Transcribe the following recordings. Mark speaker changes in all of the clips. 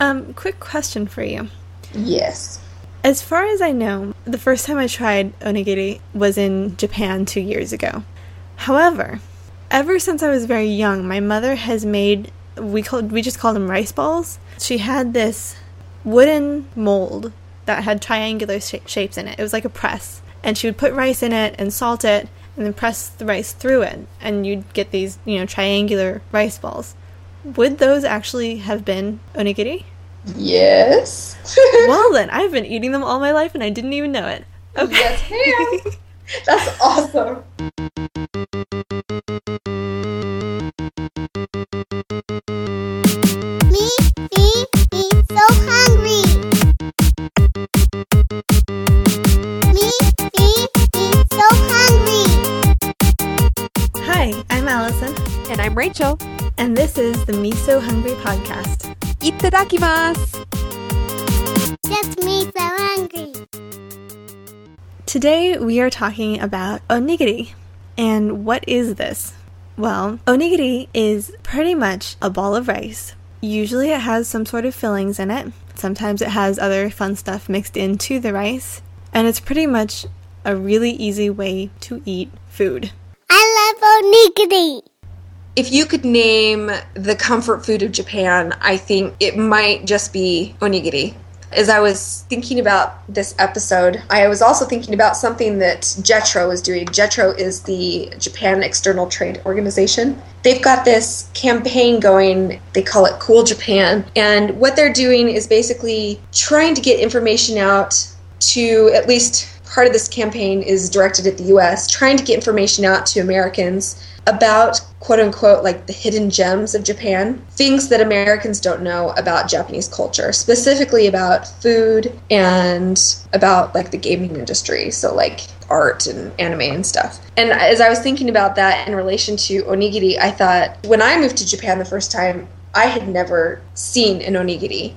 Speaker 1: Um, quick question for you.
Speaker 2: Yes.
Speaker 1: As far as I know, the first time I tried onigiri was in Japan two years ago. However, ever since I was very young, my mother has made we called we just called them rice balls. She had this wooden mold that had triangular sh- shapes in it. It was like a press, and she would put rice in it and salt it, and then press the rice through it, and you'd get these you know triangular rice balls. Would those actually have been onigiri?
Speaker 2: Yes.
Speaker 1: well then, I've been eating them all my life and I didn't even know it.
Speaker 2: Okay. Yes, ma'am. That's awesome.
Speaker 1: I'm
Speaker 3: Rachel.
Speaker 1: and this is the Miso Hungry podcast.
Speaker 3: Itadakimasu!
Speaker 4: Just me, so hungry.
Speaker 1: Today we are talking about onigiri. And what is this? Well, onigiri is pretty much a ball of rice. Usually it has some sort of fillings in it. Sometimes it has other fun stuff mixed into the rice. And it's pretty much a really easy way to eat food.
Speaker 4: I love onigiri.
Speaker 2: If you could name the comfort food of Japan, I think it might just be onigiri. As I was thinking about this episode, I was also thinking about something that JETRO is doing. JETRO is the Japan External Trade Organization. They've got this campaign going, they call it Cool Japan. And what they're doing is basically trying to get information out to at least part of this campaign is directed at the US, trying to get information out to Americans about quote unquote like the hidden gems of Japan, things that Americans don't know about Japanese culture, specifically about food and about like the gaming industry, so like art and anime and stuff. And as I was thinking about that in relation to onigiri, I thought when I moved to Japan the first time, I had never seen an onigiri.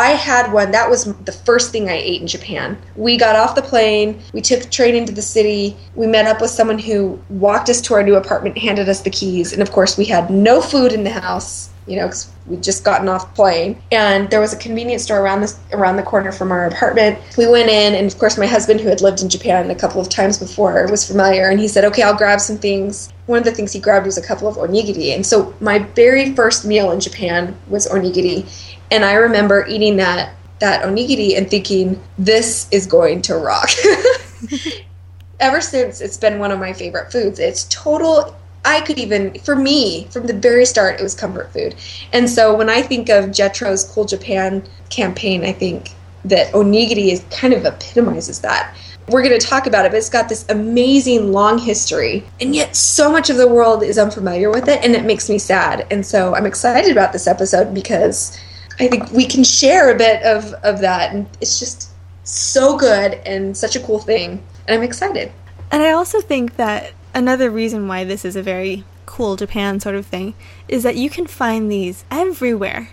Speaker 2: I had one. That was the first thing I ate in Japan. We got off the plane. We took train into the city. We met up with someone who walked us to our new apartment, handed us the keys, and of course, we had no food in the house. You know, because we'd just gotten off plane, and there was a convenience store around around the corner from our apartment. We went in, and of course, my husband, who had lived in Japan a couple of times before, was familiar, and he said, "Okay, I'll grab some things." One of the things he grabbed was a couple of onigiri, and so my very first meal in Japan was onigiri, and I remember eating that that onigiri and thinking, "This is going to rock." Ever since, it's been one of my favorite foods. It's total. I could even, for me, from the very start, it was comfort food. And so when I think of JETRO's Cool Japan campaign, I think that onigiri is kind of epitomizes that. We're going to talk about it, but it's got this amazing long history, and yet so much of the world is unfamiliar with it, and it makes me sad. And so I'm excited about this episode because I think we can share a bit of, of that, and it's just so good and such a cool thing, and I'm excited.
Speaker 1: And I also think that another reason why this is a very cool Japan sort of thing is that you can find these everywhere.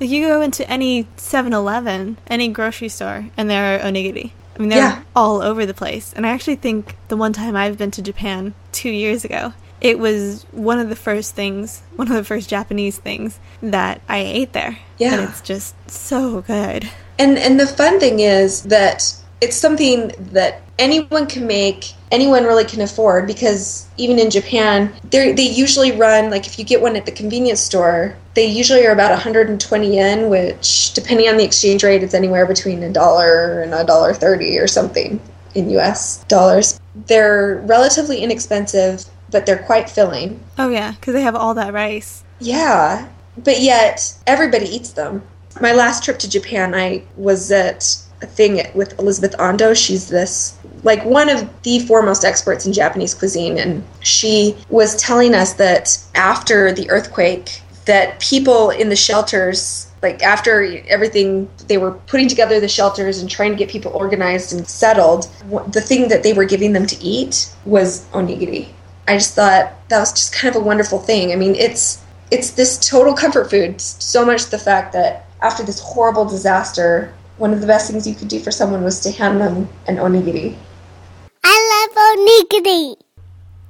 Speaker 1: Like you go into any 7-Eleven, any grocery store, and there are onigiri. I mean, they're
Speaker 2: Yeah.
Speaker 1: all over the place. And I actually think the one time I've been to Japan two years ago, it was one of the first things, one of the first Japanese things that I ate there.
Speaker 2: Yeah.
Speaker 1: And it's just so good.
Speaker 2: And and the fun thing is that it's something that anyone can make, anyone really can afford because even in Japan, they they usually run like if you get one at the convenience store, they usually are about 120 yen, which depending on the exchange rate, it's anywhere between a dollar and a dollar 30 or something in US dollars. They're relatively inexpensive, but they're quite filling.
Speaker 1: Oh, yeah, because they have all that rice.
Speaker 2: Yeah, but yet everybody eats them. My last trip to Japan, I was at a thing with Elizabeth Andoh. She's this like one of the foremost experts in Japanese cuisine, and she was telling us that after the earthquake, that people in the shelters like after everything they were putting together the shelters and trying to get people organized and settled the thing that they were giving them to eat was onigiri i just thought that was just kind of a wonderful thing i mean it's it's this total comfort food so much the fact that after this horrible disaster one of the best things you could do for someone was to hand them an onigiri
Speaker 4: I love onigiri.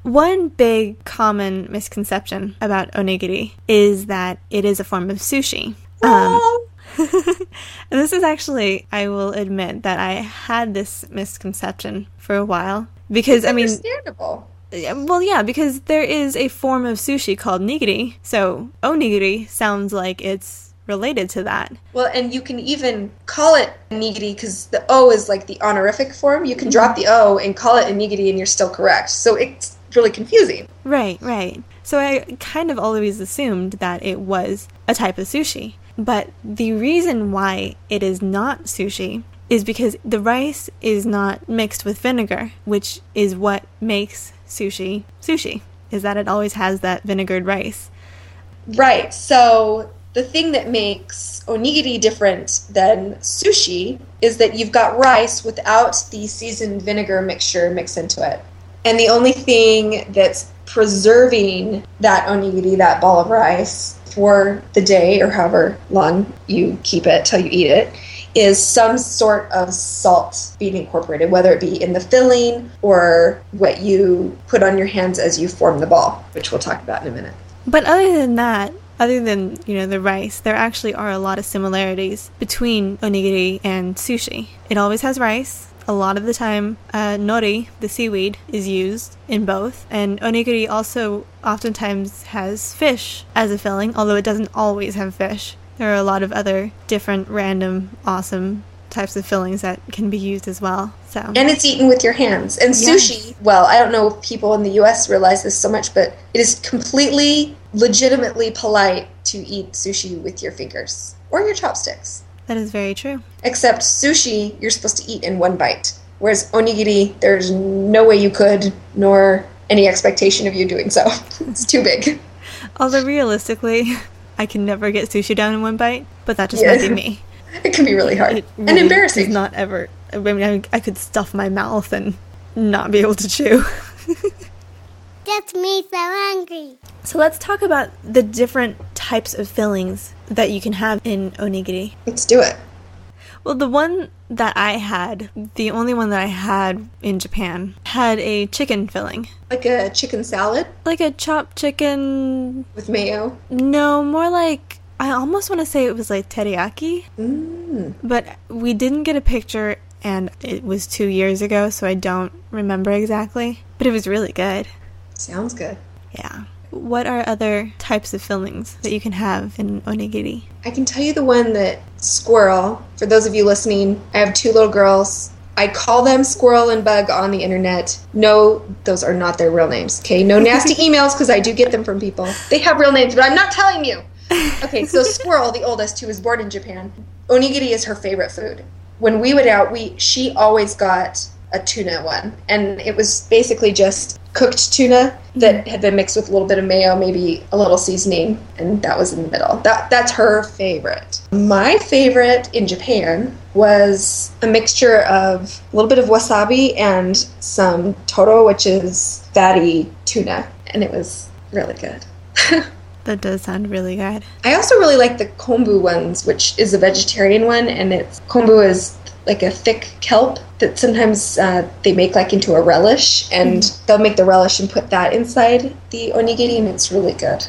Speaker 1: One big common misconception about onigiri is that it is a form of sushi. Um,
Speaker 2: Oh,
Speaker 1: And this is actually, I will admit that I had this misconception for a while because I mean,
Speaker 2: Understandable.
Speaker 1: Well, yeah, because there is a form of sushi called nigiri. So, onigiri sounds like it's related to that.
Speaker 2: Well, and you can even call it nigiri because the O is like the honorific form. You can drop mm-hmm. the O and call it a nigiri and you're still correct. So it's really confusing.
Speaker 1: Right, right. So I kind of always assumed that it was a type of sushi. But the reason why it is not sushi is because the rice is not mixed with vinegar, which is what makes sushi sushi. Is that it always has that vinegared rice.
Speaker 2: Right. So the thing that makes onigiri different than sushi is that you've got rice without the seasoned vinegar mixture mixed into it. And the only thing that's preserving that onigiri, that ball of rice, for the day or however long you keep it till you eat it, is some sort of salt being incorporated, whether it be in the filling or what you put on your hands as you form the ball, which we'll talk about in a minute.
Speaker 1: But other than that, other than, you know, the rice, there actually are a lot of similarities between onigiri and sushi. It always has rice. A lot of the time, uh, nori, the seaweed, is used in both. And onigiri also oftentimes has fish as a filling, although it doesn't always have fish. There are a lot of other different, random, awesome types of fillings that can be used as well. So,
Speaker 2: And it's eaten with your hands. And sushi, well, I don't know if people in the US realize this so much, but it is completely, legitimately polite to eat sushi with your fingers or your chopsticks.
Speaker 1: that is very true.
Speaker 2: Except sushi, you're supposed to eat in one bite. Whereas onigiri, there's no way you could, nor any expectation of you doing so. it's too big.
Speaker 1: Although realistically, I can never get sushi down in one bite, but that just
Speaker 2: Yeah.
Speaker 1: might be me.
Speaker 2: It can be really hard
Speaker 1: It
Speaker 2: and embarrassing.
Speaker 1: Does not ever. I mean, I, I could stuff my mouth and not be able to chew.
Speaker 4: Gets me so hungry.
Speaker 1: So let's talk about the different types of fillings that you can have in onigiri.
Speaker 2: Let's do it.
Speaker 1: Well, the one that I had, the only one that I had in Japan, had a chicken filling.
Speaker 2: Like a chicken salad
Speaker 1: Like a chopped chicken.
Speaker 2: with mayo.
Speaker 1: No, more like. I almost want to say it was like teriyaki.
Speaker 2: Mm.
Speaker 1: But we didn't get a picture, and it was two years ago, so I don't remember exactly. But it was really good.
Speaker 2: Sounds good.
Speaker 1: Yeah. What are other types of fillings that you can have in onigiri?
Speaker 2: I can tell you the one that Squirrel, for those of you listening, I have two little girls. I call them Squirrel and Bug on the internet. No, those are not their real names. Okay, no nasty emails because I do get them from people. They have real names, but I'm not telling you. Okay, so Squirrel, the oldest, who was born in Japan, onigiri is her favorite food. When we went out, we she always got a tuna one, and it was basically just cooked tuna that mm-hmm. had been mixed with a little bit of mayo, maybe a little seasoning, and that was in the middle. That that's her favorite. My favorite in Japan was a mixture of a little bit of wasabi and some toro, which is fatty tuna, and it was really good.
Speaker 1: That does sound really good.
Speaker 2: I also really like the kombu ones, which is a vegetarian one, and it's kombu is like a thick kelp that sometimes uh, they make like into a relish, and they'll make the relish and put that inside the onigiri, and it's really good.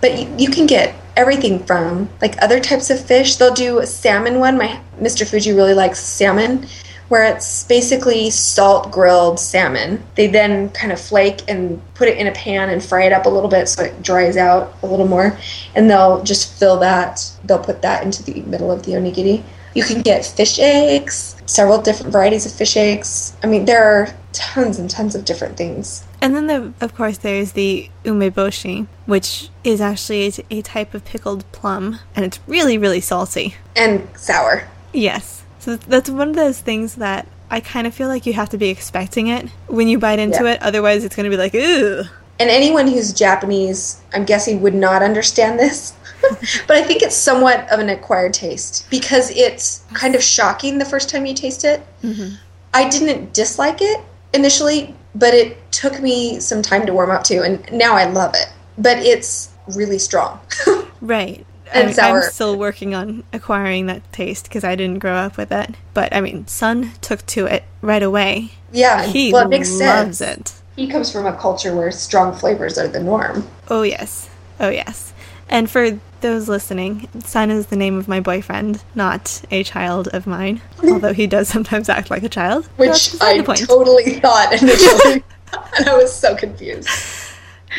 Speaker 2: But you, you can get everything from like other types of fish. They'll do a salmon one. My Mr. Fuji really likes salmon, where it's basically salt grilled salmon. They then kind of flake and put it in a pan and fry it up a little bit so it dries out a little more. And they'll just fill that, they'll put that into the middle of the onigiri. You can get fish eggs, several different varieties of fish eggs. I mean, there are tons and tons of different things.
Speaker 1: And then, the, of course, there's the umeboshi, which is actually a, a type of pickled plum, and it's really, really salty.
Speaker 2: And sour.
Speaker 1: Yes. So that's one of those things that I kind of feel like you have to be expecting it when you bite into
Speaker 2: Yeah.
Speaker 1: it. Otherwise, it's going to be like, ooh.
Speaker 2: And anyone who's Japanese, I'm guessing, would not understand this. but I think it's somewhat of an acquired taste because it's kind of shocking the first time you taste it. Mm-hmm. I didn't dislike it initially, but it took me some time to warm up to, and now I love it. But it's really strong.
Speaker 1: Right.
Speaker 2: And
Speaker 1: I
Speaker 2: sour.
Speaker 1: I'm still working on acquiring that taste because I didn't grow up with it. But I mean, Sun took to it right away.
Speaker 2: yeah,
Speaker 1: He
Speaker 2: well, it makes
Speaker 1: loves
Speaker 2: sense.
Speaker 1: it.
Speaker 2: He comes from a culture where strong flavors are the norm.
Speaker 1: Oh, yes. Oh, yes. And for those listening, Sun is the name of my boyfriend, not a child of mine. Although he does sometimes act like a child.
Speaker 2: Which I totally thought initially. and I was so confused.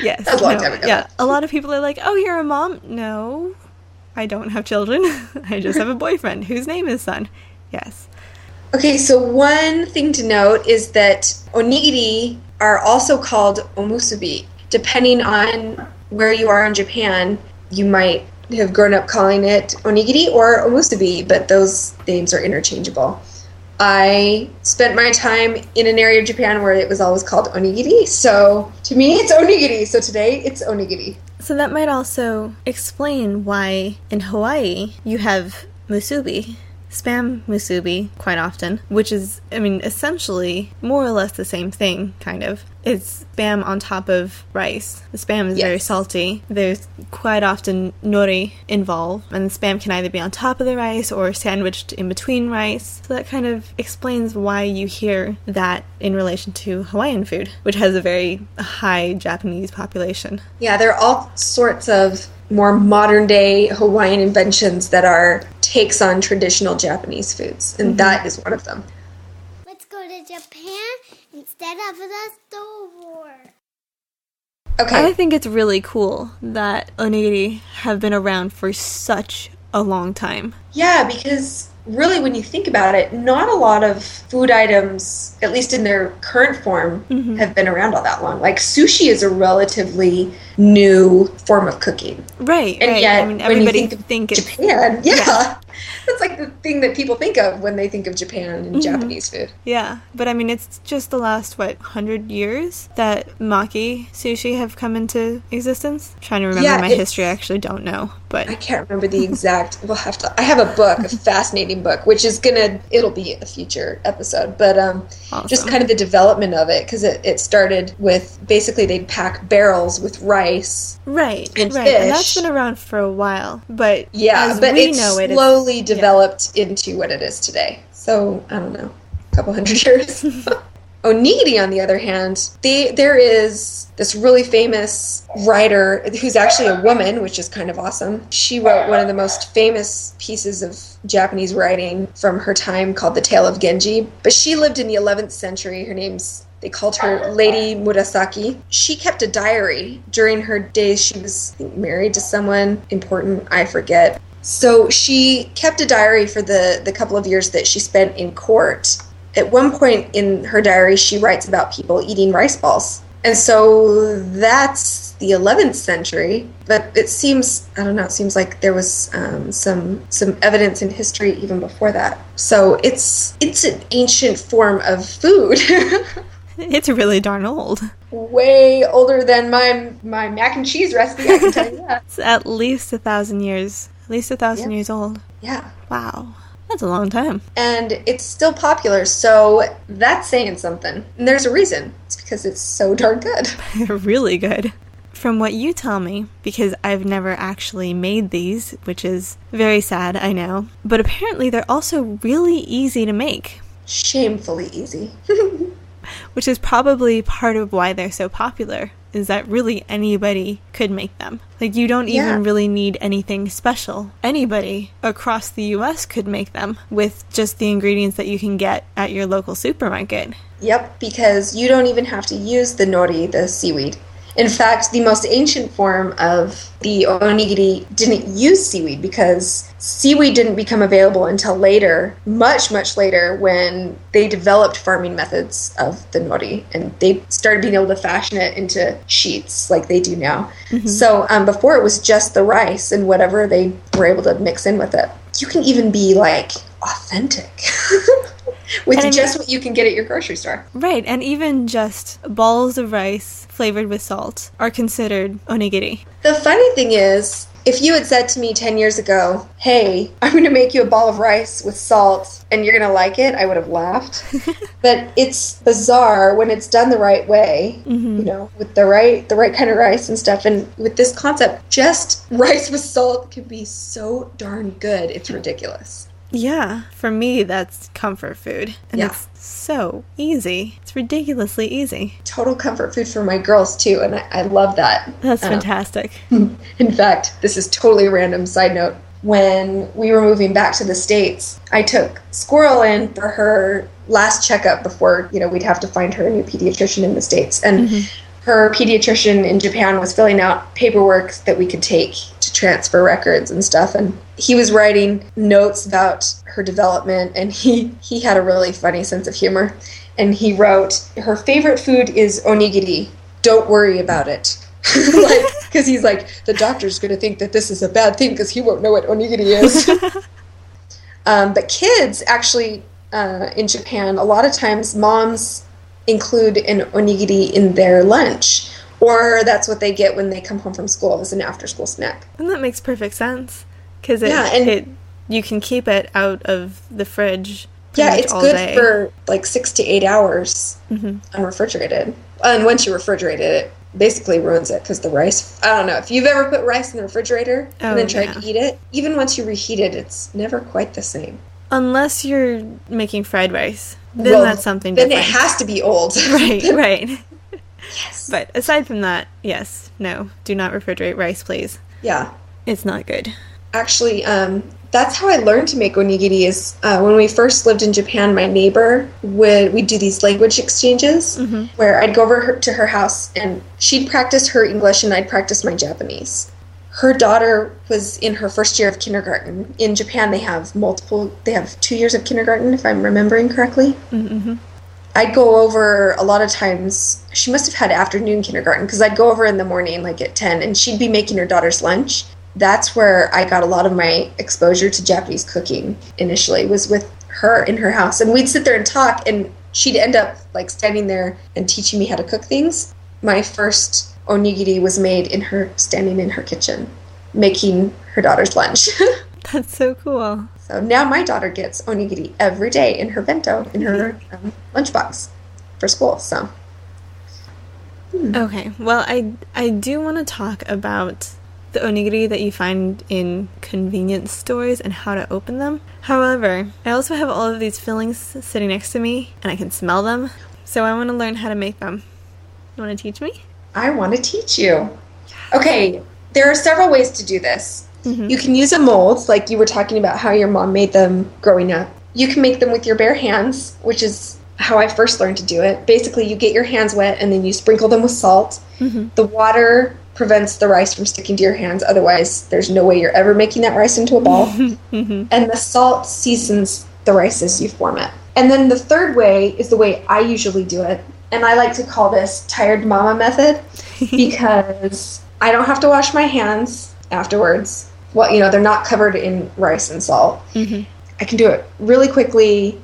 Speaker 1: Yes.
Speaker 2: That was a long
Speaker 1: no,
Speaker 2: time ago.
Speaker 1: Yeah. A lot of people are like, "Oh, you're a mom." No, I don't have children. I just have a boyfriend whose name is Sun. Yes.
Speaker 2: Okay, so one thing to note is that onigiri are also called omusubi. Depending on where you are in Japan, you might have grown up calling it onigiri or omusubi, but those names are interchangeable. I spent my time in an area of Japan where it was always called onigiri, so to me it's onigiri. So today it's onigiri.
Speaker 1: So that might also explain why in Hawaii you have musubi, spam musubi, quite often, which is, I mean, essentially more or less the same thing, kind of. It's spam on top of rice. The spam is very salty. There's quite often nori involved, and the spam can either be on top of the rice or sandwiched in between rice. So that kind of explains why you hear that in relation to Hawaiian food, which has a very high Japanese population.
Speaker 2: Yeah, there are all sorts of more modern day Hawaiian inventions that are takes on traditional Japanese foods, and mm-hmm. that is one of them.
Speaker 4: Let's go to Japan instead of the store.
Speaker 2: Okay.
Speaker 1: I think it's really cool that onigiri have been around for such a long time.
Speaker 2: Yeah, because really, when you think about it, not a lot of food items, at least in their current form, mm-hmm. have been around all that long. Like sushi is a relatively new form of cooking.
Speaker 1: Right,
Speaker 2: And
Speaker 1: right.
Speaker 2: yet,
Speaker 1: I mean,
Speaker 2: when you
Speaker 1: everybody
Speaker 2: think of
Speaker 1: think
Speaker 2: Japan, yeah.
Speaker 1: Yeah.
Speaker 2: That's like the thing that people think of when they think of Japan and Japanese food.
Speaker 1: yeah, but I mean, it's just the last what hundred years that maki sushi have come into existence. I'm trying to remember
Speaker 2: Yeah,
Speaker 1: my history, I actually don't know, but
Speaker 2: I can't remember the exact. We'll have to. I have a book, a fascinating book, which is gonna. It'll be a future episode, but um, just kind of the development of it because it, it started with basically they'd pack barrels with rice.
Speaker 1: right,
Speaker 2: and
Speaker 1: right, and that's
Speaker 2: fish.
Speaker 1: been around for a while. But
Speaker 2: Yeah,
Speaker 1: as
Speaker 2: but
Speaker 1: we know it, it's-
Speaker 2: developed into what it is today. So I don't know, a couple hundred years. Onigiri, on the other hand, they, there is this really famous writer who's actually a woman, which is kind of awesome. She wrote one of the most famous pieces of Japanese writing from her time called The Tale of Genji. But she lived in the 11th century. Her name's they called her Lady Murasaki. She kept a diary during her days. She was married to someone important, I forget. So she kept a diary for the, the couple of years that she spent in court. At one point in her diary, she writes about people eating rice balls. And so that's the 11th century, but it seems I don't know. It seems like there was um, some some evidence in history even before that. So it's it's an ancient form of food,
Speaker 1: it's really darn old.
Speaker 2: way older than my my mac and cheese recipe. I can tell you that.
Speaker 1: It's at least a thousand years, at least a thousand
Speaker 2: Yeah.
Speaker 1: years old.
Speaker 2: Yeah.
Speaker 1: Wow, that's a long time.
Speaker 2: and it's still popular, so that's saying something. And there's a reason. It's because it's so darn good.
Speaker 1: really good. From what you tell me, because I've never actually made these, which is very sad, I know, but apparently they're also really easy to make,
Speaker 2: Shamefully easy.
Speaker 1: which is probably part of why they're so popular, is that really anybody could make them. Like, you don't
Speaker 2: Yeah.
Speaker 1: even really need anything special. Anybody across the US could make them with just the ingredients that you can get at your local supermarket.
Speaker 2: Yep, because you don't even have to use the nori, the seaweed. In fact, the most ancient form of the onigiri didn't use seaweed because seaweed didn't become available until later, much, much later, when they developed farming methods of the nori and they started being able to fashion it into sheets like they do now. So um, before it was just the rice and whatever they were able to mix in with it. You can even be like authentic with
Speaker 1: And I mean-
Speaker 2: just what you can get at your grocery store.
Speaker 1: Right, and even just balls of rice flavored with salt are considered onigiri.
Speaker 2: The funny thing is, if you had said to me 10 years ago, hey, I'm going to make you a ball of rice with salt and you're going to like it, I would have laughed. but it's bizarre when it's done the right way, mm-hmm. you know, with the right the right kind of rice and stuff and with this concept, just rice with salt can be so darn good. It's ridiculous.
Speaker 1: Yeah, for me, that's comfort food. And
Speaker 2: Yeah.
Speaker 1: it's so easy. It's ridiculously easy.
Speaker 2: Total comfort food for my girls too, and I, I love that.
Speaker 1: That's
Speaker 2: Um,
Speaker 1: fantastic.
Speaker 2: In fact, this is totally a random side note. When we were moving back to the States, I took Squirrel in for her last checkup before, you know, we'd have to find her a new pediatrician in the States. And her pediatrician in Japan was filling out paperwork that we could take to transfer records and stuff. And he was writing notes about her development, and he, he had a really funny sense of humor. And he wrote, Her favorite food is onigiri. Don't worry about it. like, because he's like, the doctor's going to think that this is a bad thing because he won't know what onigiri is. um, but kids actually uh, in Japan, a lot of times moms include an onigiri in their lunch, or that's what they get when they come home from school as an after-school snack.
Speaker 1: And that makes perfect sense. Because it,
Speaker 2: Yeah, and-
Speaker 1: it, you can keep it out of the fridge.
Speaker 2: Yeah, it's good
Speaker 1: day.
Speaker 2: for like six to eight hours mm-hmm. unrefrigerated. And once you refrigerate it, it basically ruins it because the rice. I don't know if you've ever put rice in the refrigerator
Speaker 1: Oh,
Speaker 2: and then oh, tried
Speaker 1: yeah.
Speaker 2: to eat it. Even once you reheat it, it's never quite the same.
Speaker 1: Unless you're making fried rice. Then
Speaker 2: Well,
Speaker 1: that's something
Speaker 2: Then
Speaker 1: different.
Speaker 2: it has to be old.
Speaker 1: right, right.
Speaker 2: Yes.
Speaker 1: But aside from that, yes, no, do not refrigerate rice, please.
Speaker 2: yeah.
Speaker 1: It's not good.
Speaker 2: actually um, that's how i learned to make onigiri is uh, when we first lived in japan my neighbor would we'd do these language exchanges where i'd go over her, to her house and she'd practice her english and i'd practice my japanese her daughter was in her first year of kindergarten in japan they have multiple they have two years of kindergarten if i'm remembering correctly I'd go over a lot of times. She must have had afternoon kindergarten because I'd go over in the morning, like at 10, and she'd be making her daughter's lunch. That's where I got a lot of my exposure to Japanese cooking initially, was with her in her house. And we'd sit there and talk, and she'd end up like standing there and teaching me how to cook things. My first onigiri was made in her, standing in her kitchen, making her daughter's lunch.
Speaker 1: That's so cool.
Speaker 2: So now my daughter gets onigiri every day in her bento, in her um, lunchbox for school. So Hmm.
Speaker 1: Okay, well, I I do want to talk about the onigiri that you find in convenience stores and how to open them. However, I also have all of these fillings sitting next to me, and I can smell them. So I want to learn how to make them. You want to teach me?
Speaker 2: I want to teach you. Okay, there are several ways to do this. Mm-hmm. You can use a mold, like you were talking about how your mom made them growing up. You can make them with your bare hands, which is how I first learned to do it. Basically, you get your hands wet and then you sprinkle them with salt. Mm-hmm. The water prevents the rice from sticking to your hands, otherwise, there's no way you're ever making that rice into a ball. Mm-hmm. And the salt seasons the rice as you form it. And then the third way is the way I usually do it. And I like to call this tired mama method because I don't have to wash my hands afterwards. Well, you know, they're not covered in rice and salt. Mm-hmm. I can do it really quickly.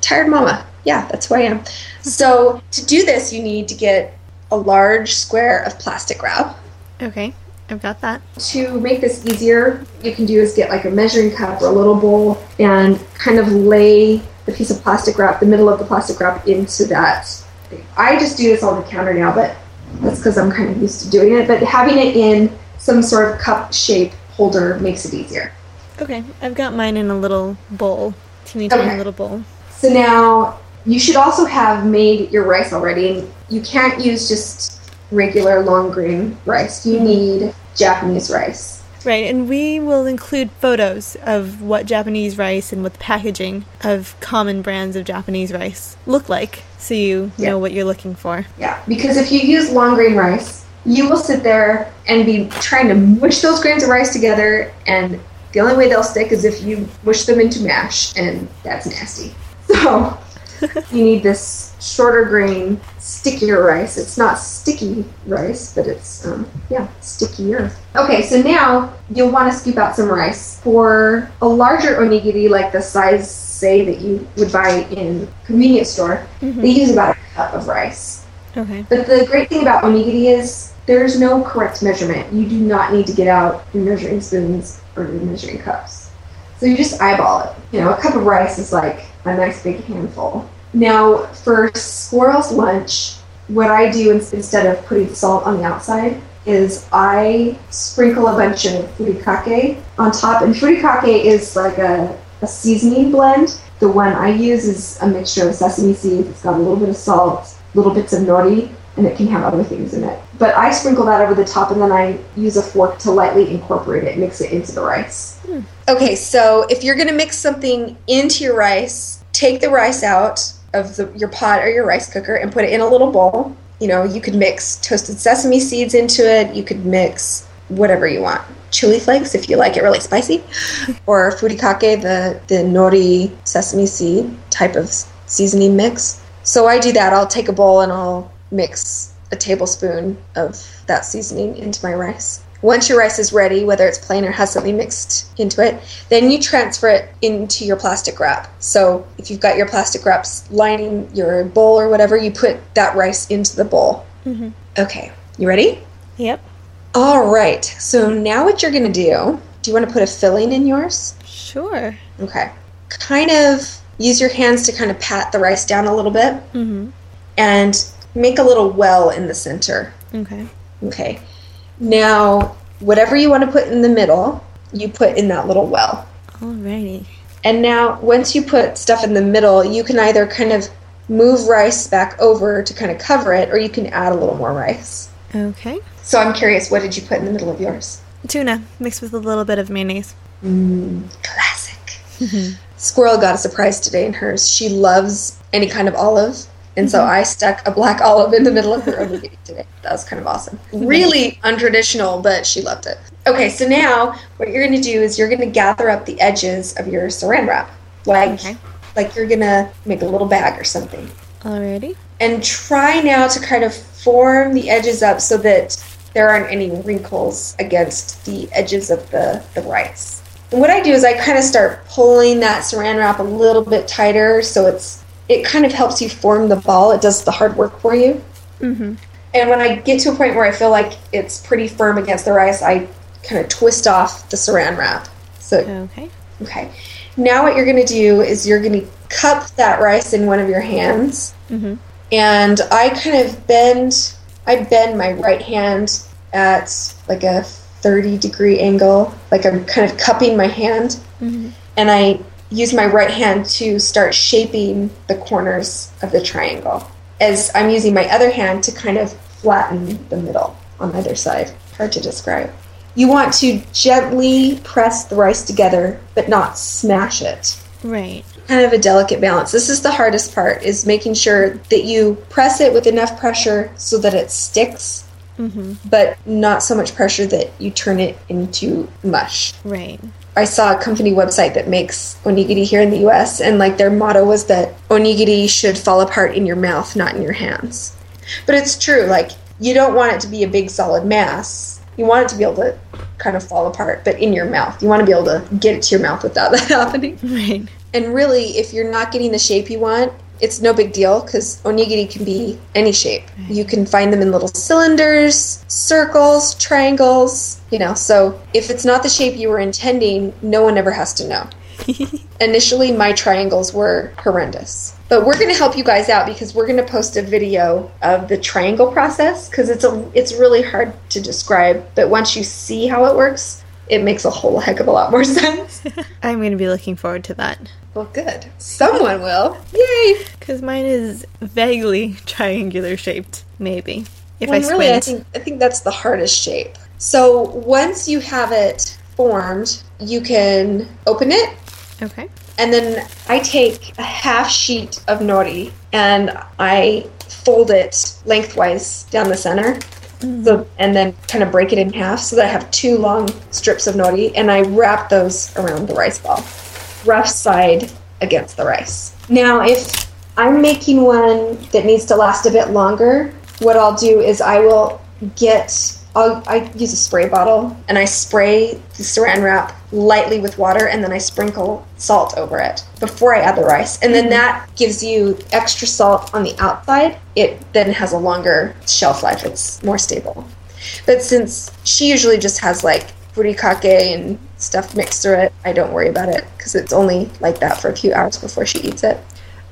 Speaker 2: Tired mama. Yeah, that's who I am. So to do this, you need to get a large square of plastic wrap.
Speaker 1: Okay, I've got that.
Speaker 2: To make this easier, you can do is get like a measuring cup or a little bowl and kind of lay the piece of plastic wrap, the middle of the plastic wrap, into that. thing. I just do this on the counter now, but that's because I'm kind of used to doing it. But having it in some sort of cup shape holder makes it easier.
Speaker 1: Okay, I've got mine in a little bowl. Teeny tiny
Speaker 2: Okay.
Speaker 1: little bowl.
Speaker 2: So now you should also have made your rice already. And you can't use just regular long grain rice. You mm-hmm. need Japanese rice.
Speaker 1: Right, and we will include photos of what Japanese rice and what the packaging of common brands of Japanese rice look like so you
Speaker 2: Yeah.
Speaker 1: know what you're looking for.
Speaker 2: Yeah, because if you use long grain rice, you will sit there and be trying to mush those grains of rice together, and the only way they'll stick is if you mush them into mash, and that's nasty. So you need this shorter grain, stickier rice. It's not sticky rice, but it's um, yeah, stickier. Okay, so now you'll want to scoop out some rice for a larger onigiri, like the size say that you would buy in convenience store. They use about a cup of rice.
Speaker 1: Okay.
Speaker 2: But the great thing about onigiri is there's no correct measurement. You do not need to get out your measuring spoons or your measuring cups. So you just eyeball it. You know, a cup of rice is like a nice big handful. Now, for squirrel's lunch, what I do instead of putting salt on the outside is I sprinkle a bunch of furikake on top. And furikake is like a a seasoning blend. The one I use is a mixture of sesame seeds. It's got a little bit of salt, little bits of nori, and it can have other things in it. But I sprinkle that over the top and then I use a fork to lightly incorporate it, mix it into the rice. Hmm. Okay, so if you're going to mix something into your rice, take the rice out of the, your pot or your rice cooker and put it in a little bowl. You know, you could mix toasted sesame seeds into it. You could mix whatever you want. Chili flakes if you like it really spicy, or furikake, the the nori sesame seed type of seasoning mix. So I do that. I'll take a bowl and I'll mix a tablespoon of that seasoning into my rice. Once your rice is ready, whether it's plain or has something mixed into it, then you transfer it into your plastic wrap. So if you've got your plastic wraps lining your bowl or whatever, you put that rice into the bowl. Okay, you ready?
Speaker 1: Yep.
Speaker 2: All right. So now what you're going to do, do you want to put a filling in yours?
Speaker 1: Sure.
Speaker 2: Okay. Kind of use your hands to kind of pat the rice down a little bit
Speaker 1: Mm-hmm.
Speaker 2: and make a little well in the center.
Speaker 1: Okay.
Speaker 2: Okay. Now, whatever you want to put in the middle, you put in that little well.
Speaker 1: Alrighty.
Speaker 2: And now, once you put stuff in the middle, you can either kind of move rice back over to kind of cover it, or you can add a little more rice.
Speaker 1: Okay.
Speaker 2: So I'm curious, what did you put in the middle of yours?
Speaker 1: Tuna mixed with a little bit of mayonnaise.
Speaker 2: Mm, classic. Squirrel got a surprise today in hers. She loves any kind of olive. And so mm-hmm. I stuck a black olive in the middle of her onigiri today. That was kind of awesome. Mm-hmm. Really untraditional, but she loved it. Okay, so now what you're going to do is you're going to gather up the edges of your saran wrap. Like,
Speaker 1: Okay.
Speaker 2: like you're going to make a little bag or something.
Speaker 1: Alrighty.
Speaker 2: And try now to kind of form the edges up so that there aren't any wrinkles against the edges of the, the rice. And what I do is I kind of start pulling that saran wrap a little bit tighter so it's it kind of helps you form the ball. It does the hard work for you.
Speaker 1: Mm-hmm.
Speaker 2: And when I get to a point where I feel like it's pretty firm against the rice, I kind of twist off the saran wrap. So
Speaker 1: Okay.
Speaker 2: okay. Now what you're going to do is you're going to cup that rice in one of your hands
Speaker 1: Mm-hmm.
Speaker 2: and I kind of bend I bend my right hand at like a 30 degree angle like I'm kind of cupping my hand
Speaker 1: Mhm.
Speaker 2: and I use my right hand to start shaping the corners of the triangle as I'm using my other hand to kind of flatten the middle on either side hard to describe you want to gently press the rice together but not smash it
Speaker 1: Right.
Speaker 2: kind of a delicate balance. This is the hardest part is making sure that you press it with enough pressure so that it sticks,
Speaker 1: Mm-hmm.
Speaker 2: but not so much pressure that you turn it into mush.
Speaker 1: Right.
Speaker 2: I saw a company website that makes onigiri here in the US and like their motto was that onigiri should fall apart in your mouth, not in your hands. But it's true, like you don't want it to be a big solid mass. You want it to be able to kind of fall apart, but in your mouth. You want to be able to get it to your mouth without that happening.
Speaker 1: Right.
Speaker 2: And really, if you're not getting the shape you want, it's no big deal because onigiri can be any shape. You can find them in little cylinders, circles, triangles, you know. So if it's not the shape you were intending, no one ever has to know. Initially, my triangles were horrendous. But we're going to help you guys out because we're going to post a video of the triangle process because it's a it's really hard to describe, but once you see how it works, it makes a whole heck of a lot more sense.
Speaker 1: I'm going to be looking forward to that.
Speaker 2: Well, good. Someone will. Yay!
Speaker 1: Because mine is vaguely triangular shaped, maybe. If
Speaker 2: Well,
Speaker 1: I
Speaker 2: really, I
Speaker 1: squint.
Speaker 2: think I think that's the hardest shape. So once you have it formed, you can open it,
Speaker 1: Okay.
Speaker 2: and then I take a half sheet of nori and I fold it lengthwise down the center. So, and then kind of break it in half so that I have two long strips of nori, and I wrap those around the rice ball, rough side against the rice. Now, if I'm making one that needs to last a bit longer, what I'll do is I will get. I'll, I use a spray bottle and I spray the saran wrap lightly with water and then I sprinkle salt over it before I add the rice. And then that gives you extra salt on the outside. It then has a longer shelf life, it's more stable. But since she usually just has like furikake and stuff mixed through it, I don't worry about it because it's only like that for a few hours before she eats it.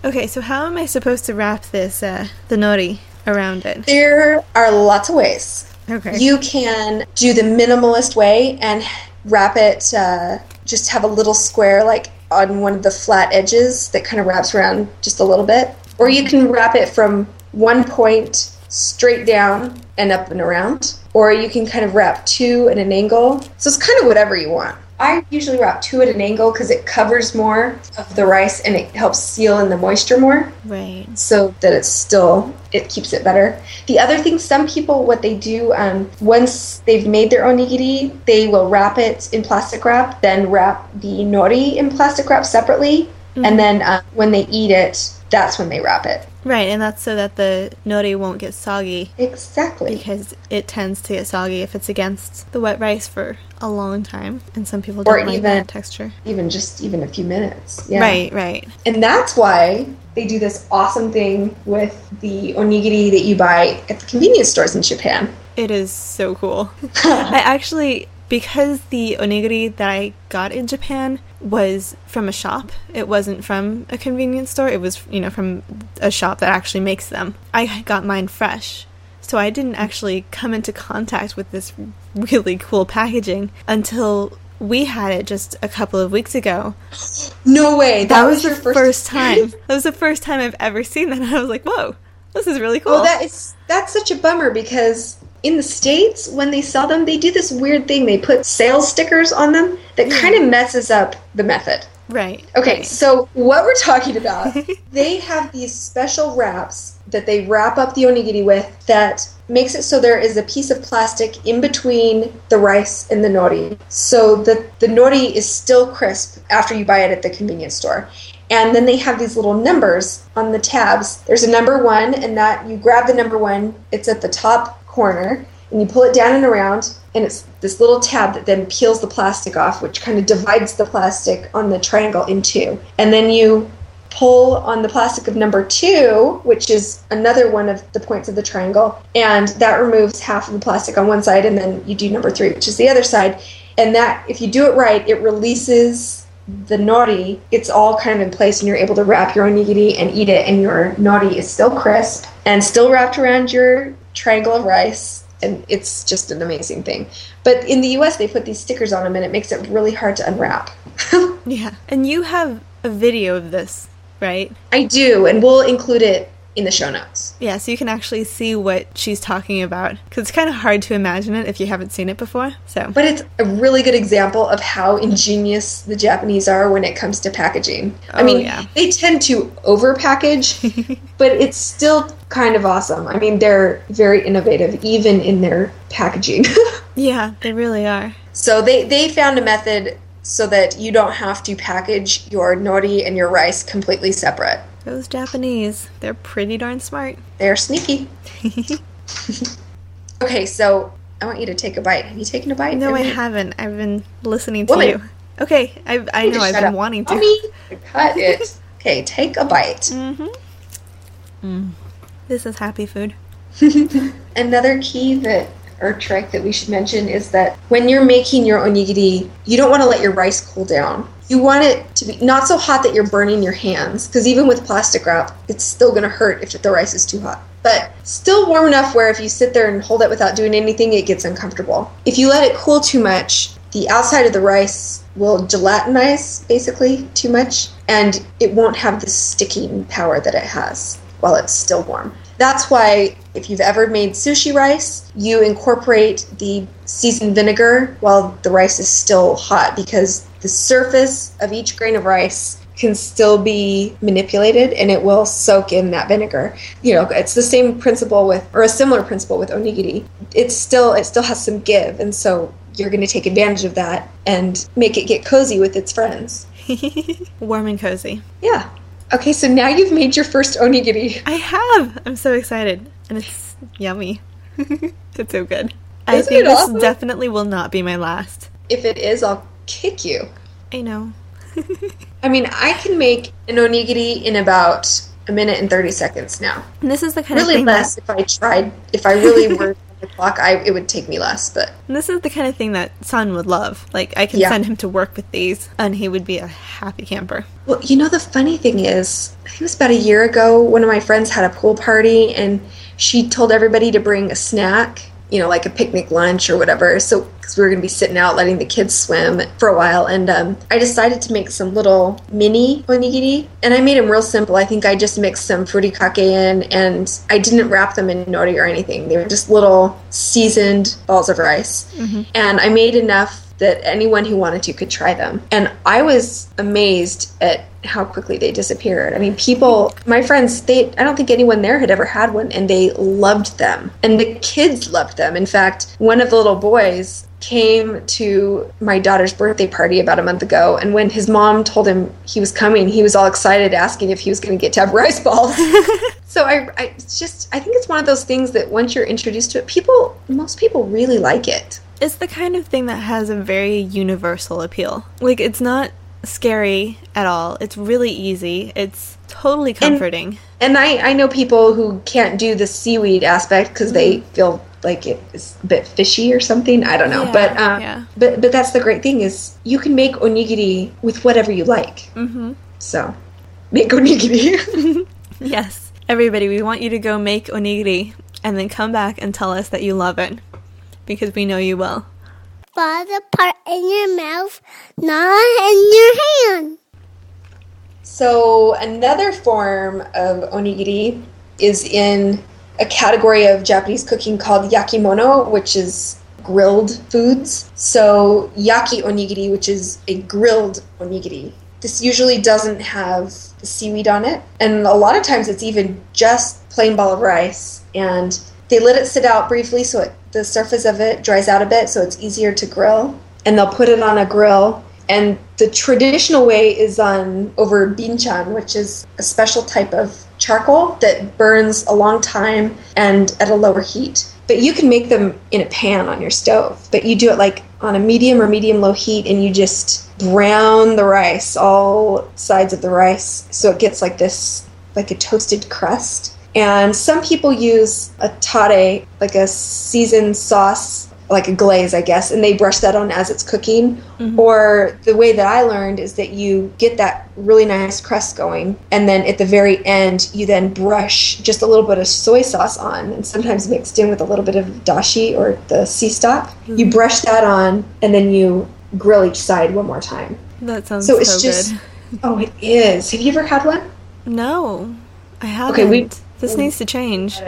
Speaker 1: Okay, so how am I supposed to wrap this, uh, the nori around it?
Speaker 2: There are lots of ways.
Speaker 1: Okay.
Speaker 2: You can do the minimalist way and wrap it, uh, just have a little square, like on one of the flat edges that kind of wraps around just a little bit. Or you can wrap it from one point straight down and up and around. Or you can kind of wrap two at an angle. So it's kind of whatever you want. I usually wrap two at an angle because it covers more of the rice and it helps seal in the moisture more
Speaker 1: Right.
Speaker 2: so that it's still it keeps it better. The other thing, some people what they do um, once they've made their onigiri, they will wrap it in plastic wrap, then wrap the nori in plastic wrap separately, and then uh, when they eat it, that's when they wrap it.
Speaker 1: Right, and that's so that the nori won't get soggy
Speaker 2: Exactly.
Speaker 1: because it tends to get soggy if it's against the wet rice for a long time, and some people
Speaker 2: Or
Speaker 1: don't like
Speaker 2: even-
Speaker 1: that texture.
Speaker 2: Even just even a few minutes. Yeah.
Speaker 1: Right, right.
Speaker 2: And that's why they do this awesome thing with the onigiri that you buy at the convenience stores in Japan.
Speaker 1: It is so cool. I actually, because the onigiri that I got in Japan was from a shop, it wasn't from a convenience store, it was, you know, from a shop that actually makes them. I got mine fresh. So I didn't actually come into contact with this really cool packaging until we had it just a couple of weeks ago.
Speaker 2: No way. That,
Speaker 1: That,
Speaker 2: was,
Speaker 1: was,
Speaker 2: your
Speaker 1: the
Speaker 2: first,
Speaker 1: first, time. that was the first time I've ever seen that. And I was like, whoa, this is really cool.
Speaker 2: Oh, that is that's such a bummer because in the states when they sell them, they do this weird thing. They put sales stickers on them that hmm. kind of messes up the method.
Speaker 1: right.
Speaker 2: Okay,
Speaker 1: right.
Speaker 2: so what we're talking about, they have these special wraps that they wrap up the onigiri with that makes it so there is a piece of plastic in between the rice and the nori. So that the nori is still crisp after you buy it at the convenience store. And then they have these little numbers on the tabs. There's a number one, and that you grab the number one, it's at the top corner, and you pull it down and around, and it's this little tab that then peels the plastic off, which kind of divides the plastic on the triangle in two. And then you pull on the plastic of number two, which is another one of the points of the triangle, and that removes half of the plastic on one side, and then you do number three, which is the other side. And that, if you do it right, it releases the nori. It's all kind of in place, and you're able to wrap your onigiri and eat it, and your nori is still crisp and still wrapped around your triangle of rice. And it's just an amazing thing. But in the US, they put these stickers on them, and it makes it really hard to unwrap.
Speaker 1: Yeah. And you have a video of this, right?
Speaker 2: I do, and we'll include it in the show notes.
Speaker 1: Yeah, so you can actually see what she's talking about. Because it's kind of hard to imagine it if you haven't seen it before. So,
Speaker 2: But it's a really good example of how ingenious the Japanese are when it comes to packaging. I
Speaker 1: Oh,
Speaker 2: mean,
Speaker 1: yeah.
Speaker 2: they tend to overpackage, but it's still kind of awesome. I mean, they're very innovative, even in their packaging.
Speaker 1: yeah, they really are.
Speaker 2: so they, they found a method so that you don't have to package your nori and your rice completely separate.
Speaker 1: Those Japanese, they're pretty darn smart.
Speaker 2: They're sneaky. okay, so I want you to take a bite. Have you taken a bite?
Speaker 1: No, I
Speaker 2: Everybody-
Speaker 1: haven't. I've been listening to
Speaker 2: Woman.
Speaker 1: you. Okay, I, I
Speaker 2: you
Speaker 1: know I've been
Speaker 2: up.
Speaker 1: wanting to.
Speaker 2: Mommy, cut it. Okay, take a bite.
Speaker 1: Mm-hmm. Mm. This is happy food.
Speaker 2: Another key that or trick that we should mention is that when you're making your onigiri, you don't want to let your rice cool down. You want it to be not so hot that you're burning your hands, because even with plastic wrap, it's still going to hurt if the rice is too hot. But still warm enough where if you sit there and hold it without doing anything, it gets uncomfortable. If you let it cool too much, the outside of the rice will gelatinize basically too much, and it won't have the sticking power that it has while it's still warm. That's why if you've ever made sushi rice, you incorporate the seasoned vinegar while the rice is still hot because the surface of each grain of rice can still be manipulated and it will soak in that vinegar. You know, it's the same principle with or a similar principle with onigiri. It's still it still has some give and so you're going to take advantage of that and make it get cozy with its friends.
Speaker 1: Warm and cozy.
Speaker 2: Yeah. Okay, so now you've made your first onigiri.
Speaker 1: I have! I'm so excited. And it's yummy. it's so good. I
Speaker 2: Isn't
Speaker 1: think
Speaker 2: it
Speaker 1: this definitely will not be my last.
Speaker 2: If it is, I'll kick you.
Speaker 1: I know.
Speaker 2: I mean, I can make an onigiri in about a minute and 30 seconds now.
Speaker 1: And this is the kind of
Speaker 2: Really
Speaker 1: thing
Speaker 2: less
Speaker 1: that,
Speaker 2: if I tried. If I really were on the clock, I, it would take me less. But
Speaker 1: and this is the kind of thing that Sun would love. Like I can
Speaker 2: Yeah.
Speaker 1: send him to work with these and he would be a happy camper.
Speaker 2: Well, you know, the funny thing is, I think it was about a year ago, one of my friends had a pool party and she told everybody to bring a snack, you know, like a picnic lunch or whatever. So because we were going to be sitting out letting the kids swim for a while. And um, I decided to make some little mini onigiri. And I made them real simple. I think I just mixed some furikake in and I didn't wrap them in nori or anything. They were just little seasoned balls of rice. And I made enough that anyone who wanted to could try them. And I was amazed at how quickly they disappeared. I mean, people, my friends, they I don't think anyone there had ever had one and they loved them. And the kids loved them. In fact, one of the little boys came to my daughter's birthday party about a month ago and when his mom told him he was coming, he was all excited asking if he was going to get to have rice balls. so I I just I think it's one of those things that once you're introduced to it, people most people really like it.
Speaker 1: It's the kind of thing that has a very universal appeal. Like, it's not scary at all. It's really easy. It's totally comforting.
Speaker 2: And I, I know people who can't do the seaweed aspect because they mm-hmm. feel like it is a bit fishy or something. I don't know,
Speaker 1: Yeah,
Speaker 2: but uh,
Speaker 1: yeah.
Speaker 2: but but that's the great thing is you can make onigiri with whatever you like.
Speaker 1: hmm
Speaker 2: So make onigiri.
Speaker 1: Yes. Everybody, we want you to go make onigiri and then come back and tell us that you love it. Because we know you will.
Speaker 4: Fall apart in your mouth, not in your hand.
Speaker 2: so another form of onigiri is in a category of Japanese cooking called yakimono, which is grilled foods. So yaki onigiri, which is a grilled onigiri. This usually doesn't have the seaweed on it, and a lot of times it's even just plain ball of rice. And they let it sit out briefly so it, the surface of it dries out a bit, so it's easier to grill. And they'll put it on a grill. And the traditional way is on over binchan, which is a special type of charcoal that burns a long time and at a lower heat. But you can make them in a pan on your stove, but you do it like on a medium or medium low heat and you just brown the rice, all sides of the rice, so it gets like this, like a toasted crust. And some people use a tare, like a seasoned sauce, like a glaze, I guess, and they brush that on as it's cooking. Mm-hmm. Or the way that I learned is that you get that really nice crust going, and then at the very end, you then brush just a little bit of soy sauce on, and sometimes mixed in with a little bit of dashi or the sea stock. You mm-hmm. brush that on, and then you grill each side one more time.
Speaker 1: That sounds
Speaker 2: So
Speaker 1: so,
Speaker 2: it's just,
Speaker 1: good.
Speaker 2: oh, it is. Have you ever had one?
Speaker 1: No, I haven't.
Speaker 2: Okay, we-
Speaker 1: this needs to change.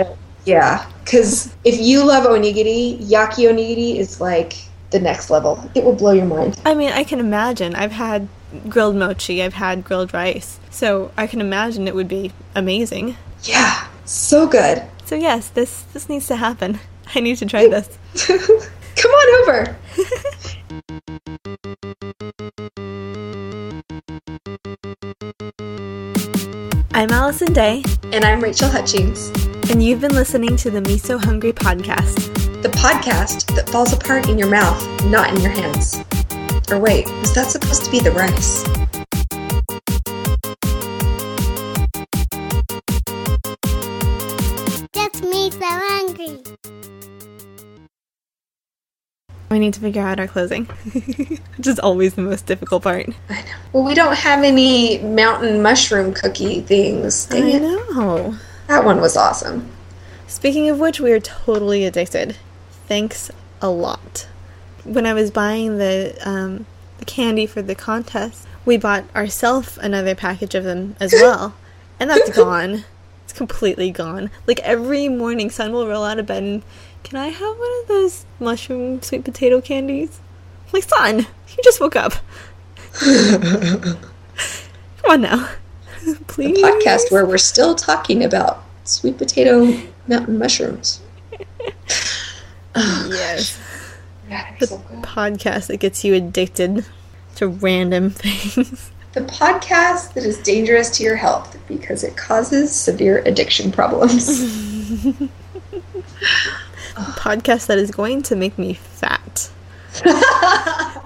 Speaker 2: Yeah, because if you love onigiri, yaki onigiri is like the next level. It will blow your mind.
Speaker 1: I mean, I can imagine. I've had grilled mochi, I've had grilled rice. So I can imagine it would be amazing.
Speaker 2: Yeah, so good.
Speaker 1: So yes, this this needs to happen. I need to try this.
Speaker 2: Come on over.
Speaker 1: I'm Allison Day,
Speaker 2: And I'm Rachel Hutchings,
Speaker 1: and you've been listening to the Me So Hungry podcast.
Speaker 2: the podcast that falls apart in your mouth, not in your hands. Or wait, was that supposed to be the rice?
Speaker 4: That's Miso Hungry.
Speaker 1: We need to figure out our closing, which is always the most difficult part.
Speaker 2: I know. Well, we don't have any mountain mushroom cookie things. Dang
Speaker 1: I
Speaker 2: it.
Speaker 1: know.
Speaker 2: That one was awesome.
Speaker 1: Speaking of which, we are totally addicted. Thanks a lot. When I was buying the um, the candy for the contest, we bought ourselves another package of them as well, and that's gone. It's completely gone. Like every morning, Sun will roll out of bed and, "Can I have one of those mushroom sweet potato candies?" I'm like, Sun, you just woke up. Come on now, please.
Speaker 2: Podcast where we're still talking about sweet potato mountain mushrooms.
Speaker 1: Oh,
Speaker 2: yes.
Speaker 1: The
Speaker 2: so good.
Speaker 1: podcast that gets you addicted to random things.
Speaker 2: The podcast that is dangerous to your health because it causes severe addiction problems.
Speaker 1: Podcast that is going to make me fat.